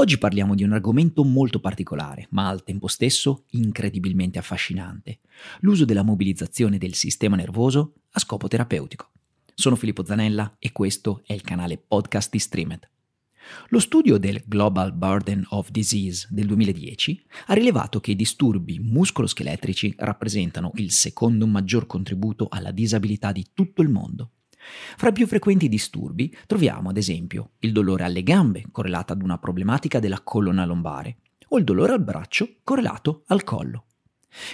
Oggi parliamo di un argomento molto particolare, ma al tempo stesso incredibilmente affascinante, l'uso della mobilizzazione del sistema nervoso a scopo terapeutico. Sono Filippo Zanella e questo è il canale podcast di Streamed. Lo studio del Global Burden of Disease del 2010 ha rilevato che i disturbi muscoloscheletrici rappresentano il secondo maggior contributo alla disabilità di tutto il mondo fra i più frequenti disturbi troviamo ad esempio il dolore alle gambe correlato ad una problematica della colonna lombare o il dolore al braccio correlato al collo.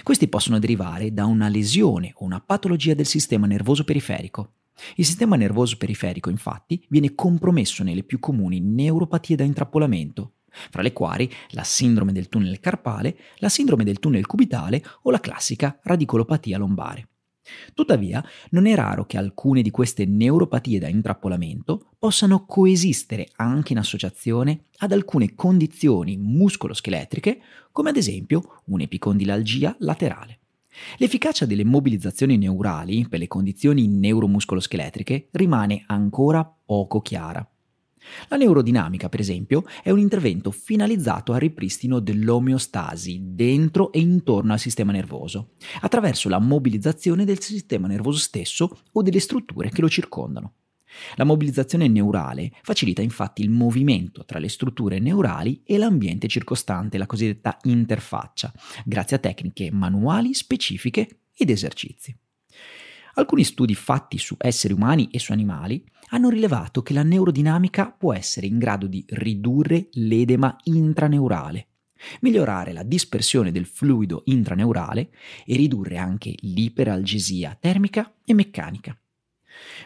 Questi possono derivare da una lesione o una patologia del sistema nervoso periferico. Il sistema nervoso periferico infatti viene compromesso nelle più comuni neuropatie da intrappolamento, fra le quali la sindrome del tunnel carpale, la sindrome del tunnel cubitale o la classica radicolopatia lombare. Tuttavia, non è raro che alcune di queste neuropatie da intrappolamento possano coesistere anche in associazione ad alcune condizioni muscoloscheletriche, come ad esempio un'epicondilalgia laterale. L'efficacia delle mobilizzazioni neurali per le condizioni neuromuscoloscheletriche rimane ancora poco chiara. La neurodinamica, per esempio, è un intervento finalizzato al ripristino dell'omeostasi dentro e intorno al sistema nervoso, attraverso la mobilizzazione del sistema nervoso stesso o delle strutture che lo circondano. La mobilizzazione neurale facilita infatti il movimento tra le strutture neurali e l'ambiente circostante, la cosiddetta interfaccia, grazie a tecniche manuali specifiche ed esercizi. Alcuni studi fatti su esseri umani e su animali hanno rilevato che la neurodinamica può essere in grado di ridurre l'edema intraneurale, migliorare la dispersione del fluido intraneurale e ridurre anche l'iperalgesia termica e meccanica.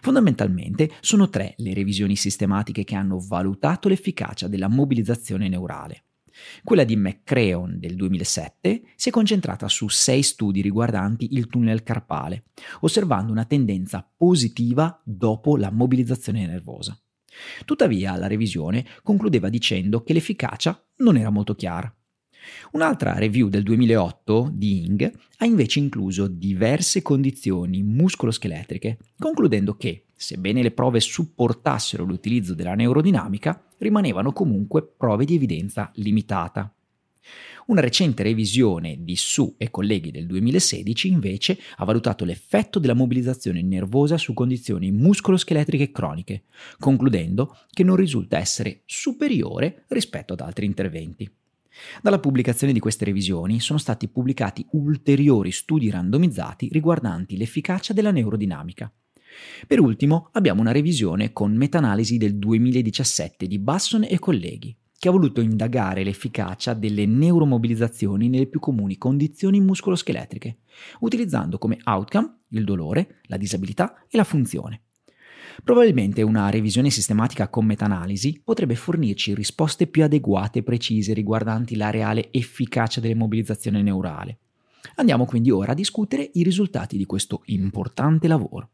Fondamentalmente sono tre le revisioni sistematiche che hanno valutato l'efficacia della mobilizzazione neurale. Quella di McCreon del 2007 si è concentrata su sei studi riguardanti il tunnel carpale, osservando una tendenza positiva dopo la mobilizzazione nervosa. Tuttavia la revisione concludeva dicendo che l'efficacia non era molto chiara. Un'altra review del 2008 di Ing ha invece incluso diverse condizioni muscoloscheletriche, concludendo che, sebbene le prove supportassero l'utilizzo della neurodinamica, rimanevano comunque prove di evidenza limitata. Una recente revisione di Su e colleghi del 2016 invece ha valutato l'effetto della mobilizzazione nervosa su condizioni muscoloscheletriche croniche, concludendo che non risulta essere superiore rispetto ad altri interventi. Dalla pubblicazione di queste revisioni sono stati pubblicati ulteriori studi randomizzati riguardanti l'efficacia della neurodinamica. Per ultimo abbiamo una revisione con meta-analisi del 2017 di Basson e colleghi, che ha voluto indagare l'efficacia delle neuromobilizzazioni nelle più comuni condizioni muscoloscheletriche, utilizzando come outcome il dolore, la disabilità e la funzione. Probabilmente una revisione sistematica con meta-analisi potrebbe fornirci risposte più adeguate e precise riguardanti la reale efficacia dell'immobilizzazione neurale. Andiamo quindi ora a discutere i risultati di questo importante lavoro.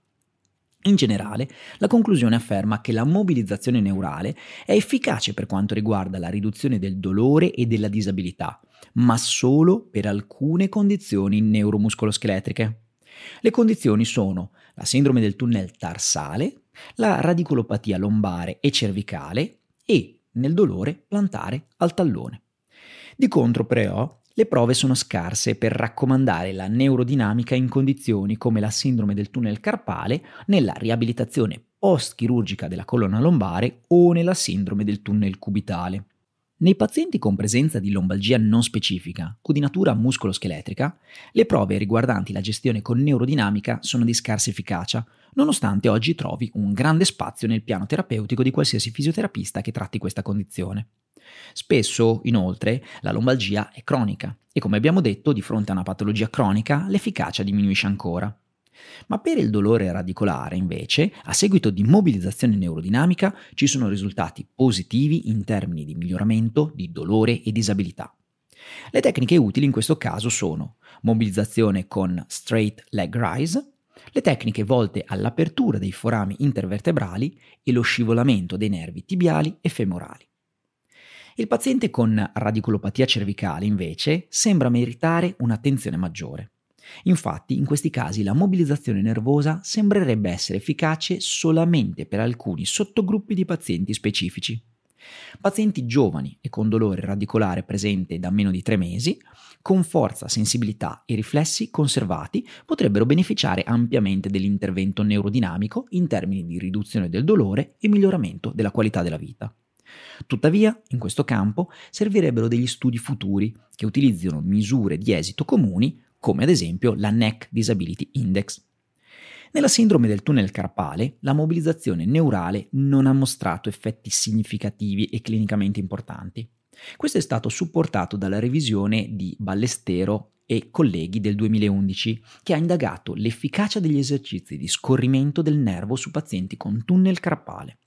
In generale, la conclusione afferma che la mobilizzazione neurale è efficace per quanto riguarda la riduzione del dolore e della disabilità, ma solo per alcune condizioni neuromuscoloscheletriche. Le condizioni sono la sindrome del tunnel tarsale, la radicolopatia lombare e cervicale e, nel dolore, plantare al tallone. Di contro, però, le prove sono scarse per raccomandare la neurodinamica in condizioni come la sindrome del tunnel carpale, nella riabilitazione post-chirurgica della colonna lombare o nella sindrome del tunnel cubitale. Nei pazienti con presenza di lombalgia non specifica o di natura muscoloscheletrica, le prove riguardanti la gestione con neurodinamica sono di scarsa efficacia, nonostante oggi trovi un grande spazio nel piano terapeutico di qualsiasi fisioterapista che tratti questa condizione. Spesso, inoltre, la lombalgia è cronica e come abbiamo detto, di fronte a una patologia cronica l'efficacia diminuisce ancora. Ma per il dolore radicolare, invece, a seguito di mobilizzazione neurodinamica ci sono risultati positivi in termini di miglioramento di dolore e disabilità. Le tecniche utili in questo caso sono mobilizzazione con straight leg rise, le tecniche volte all'apertura dei forami intervertebrali e lo scivolamento dei nervi tibiali e femorali. Il paziente con radicolopatia cervicale, invece, sembra meritare un'attenzione maggiore. Infatti, in questi casi la mobilizzazione nervosa sembrerebbe essere efficace solamente per alcuni sottogruppi di pazienti specifici. Pazienti giovani e con dolore radicolare presente da meno di tre mesi, con forza, sensibilità e riflessi conservati, potrebbero beneficiare ampiamente dell'intervento neurodinamico in termini di riduzione del dolore e miglioramento della qualità della vita. Tuttavia, in questo campo servirebbero degli studi futuri che utilizzino misure di esito comuni, come ad esempio la NEC Disability Index. Nella sindrome del tunnel carpale, la mobilizzazione neurale non ha mostrato effetti significativi e clinicamente importanti. Questo è stato supportato dalla revisione di Ballestero e colleghi del 2011, che ha indagato l'efficacia degli esercizi di scorrimento del nervo su pazienti con tunnel carpale.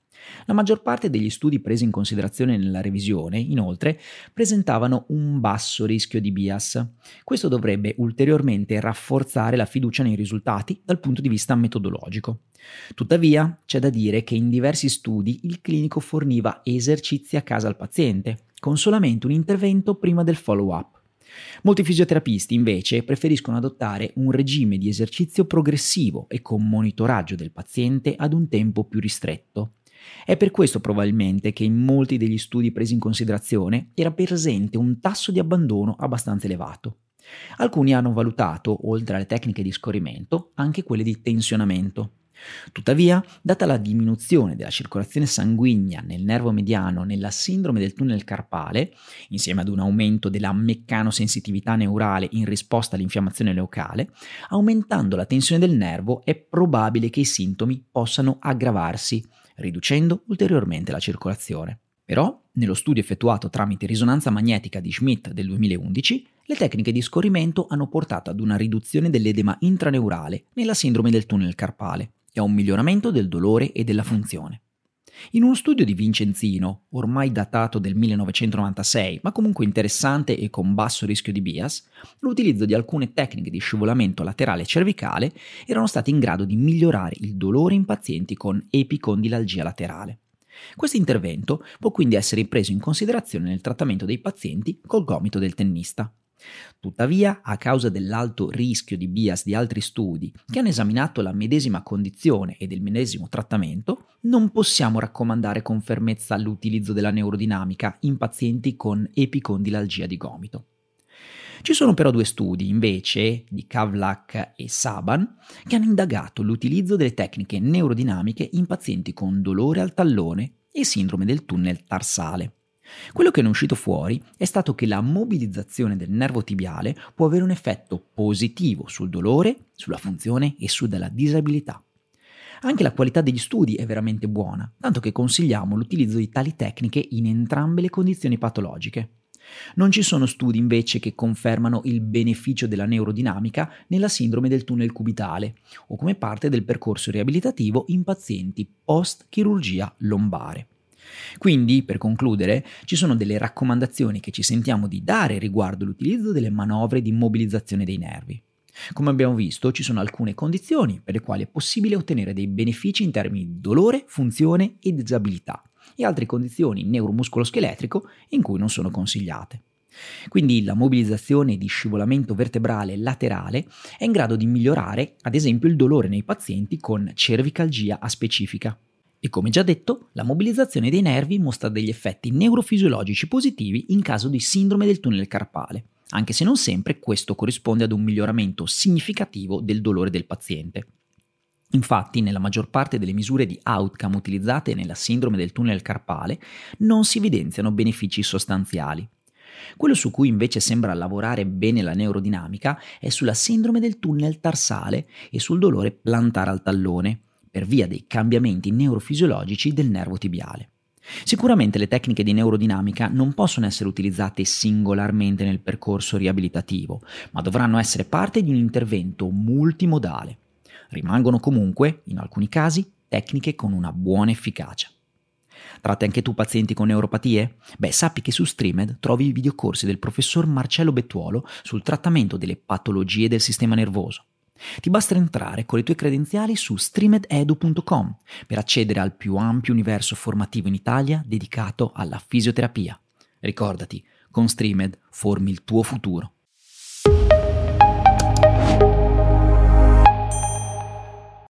La maggior parte degli studi presi in considerazione nella revisione, inoltre, presentavano un basso rischio di bias. Questo dovrebbe ulteriormente rafforzare la fiducia nei risultati dal punto di vista metodologico. Tuttavia, c'è da dire che in diversi studi il clinico forniva esercizi a casa al paziente, con solamente un intervento prima del follow-up. Molti fisioterapisti invece preferiscono adottare un regime di esercizio progressivo e con monitoraggio del paziente ad un tempo più ristretto. È per questo probabilmente che in molti degli studi presi in considerazione era presente un tasso di abbandono abbastanza elevato. Alcuni hanno valutato, oltre alle tecniche di scorrimento, anche quelle di tensionamento. Tuttavia, data la diminuzione della circolazione sanguigna nel nervo mediano nella sindrome del tunnel carpale, insieme ad un aumento della meccanosensitività neurale in risposta all'infiammazione locale, aumentando la tensione del nervo è probabile che i sintomi possano aggravarsi riducendo ulteriormente la circolazione. Però, nello studio effettuato tramite risonanza magnetica di Schmidt del 2011, le tecniche di scorrimento hanno portato ad una riduzione dell'edema intraneurale nella sindrome del tunnel carpale e a un miglioramento del dolore e della funzione. In uno studio di Vincenzino, ormai datato del 1996, ma comunque interessante e con basso rischio di bias, l'utilizzo di alcune tecniche di scivolamento laterale cervicale erano stati in grado di migliorare il dolore in pazienti con epicondilalgia laterale. Questo intervento può quindi essere preso in considerazione nel trattamento dei pazienti col gomito del tennista. Tuttavia, a causa dell'alto rischio di bias di altri studi che hanno esaminato la medesima condizione e del medesimo trattamento, non possiamo raccomandare con fermezza l'utilizzo della neurodinamica in pazienti con epicondilalgia di gomito. Ci sono però due studi, invece, di Kavlak e Saban, che hanno indagato l'utilizzo delle tecniche neurodinamiche in pazienti con dolore al tallone e sindrome del tunnel tarsale. Quello che è uscito fuori è stato che la mobilizzazione del nervo tibiale può avere un effetto positivo sul dolore, sulla funzione e sulla disabilità. Anche la qualità degli studi è veramente buona, tanto che consigliamo l'utilizzo di tali tecniche in entrambe le condizioni patologiche. Non ci sono studi invece che confermano il beneficio della neurodinamica nella sindrome del tunnel cubitale o come parte del percorso riabilitativo in pazienti post chirurgia lombare. Quindi, per concludere, ci sono delle raccomandazioni che ci sentiamo di dare riguardo l'utilizzo delle manovre di mobilizzazione dei nervi. Come abbiamo visto, ci sono alcune condizioni per le quali è possibile ottenere dei benefici in termini di dolore, funzione e disabilità, e altre condizioni neuromuscoloscheletrico in cui non sono consigliate. Quindi la mobilizzazione di scivolamento vertebrale laterale è in grado di migliorare, ad esempio, il dolore nei pazienti con cervicalgia aspecifica. E come già detto, la mobilizzazione dei nervi mostra degli effetti neurofisiologici positivi in caso di sindrome del tunnel carpale, anche se non sempre questo corrisponde ad un miglioramento significativo del dolore del paziente. Infatti, nella maggior parte delle misure di outcome utilizzate nella sindrome del tunnel carpale non si evidenziano benefici sostanziali. Quello su cui invece sembra lavorare bene la neurodinamica è sulla sindrome del tunnel tarsale e sul dolore plantare al tallone, per via dei cambiamenti neurofisiologici del nervo tibiale. Sicuramente le tecniche di neurodinamica non possono essere utilizzate singolarmente nel percorso riabilitativo, ma dovranno essere parte di un intervento multimodale. Rimangono comunque, in alcuni casi, tecniche con una buona efficacia. Tratti anche tu pazienti con neuropatie? Beh, sappi che su Streamed trovi i videocorsi del professor Marcello Bettuolo sul trattamento delle patologie del sistema nervoso. Ti basta entrare con le tue credenziali su streamededu.com per accedere al più ampio universo formativo in Italia dedicato alla fisioterapia. Ricordati, con Streamed formi il tuo futuro.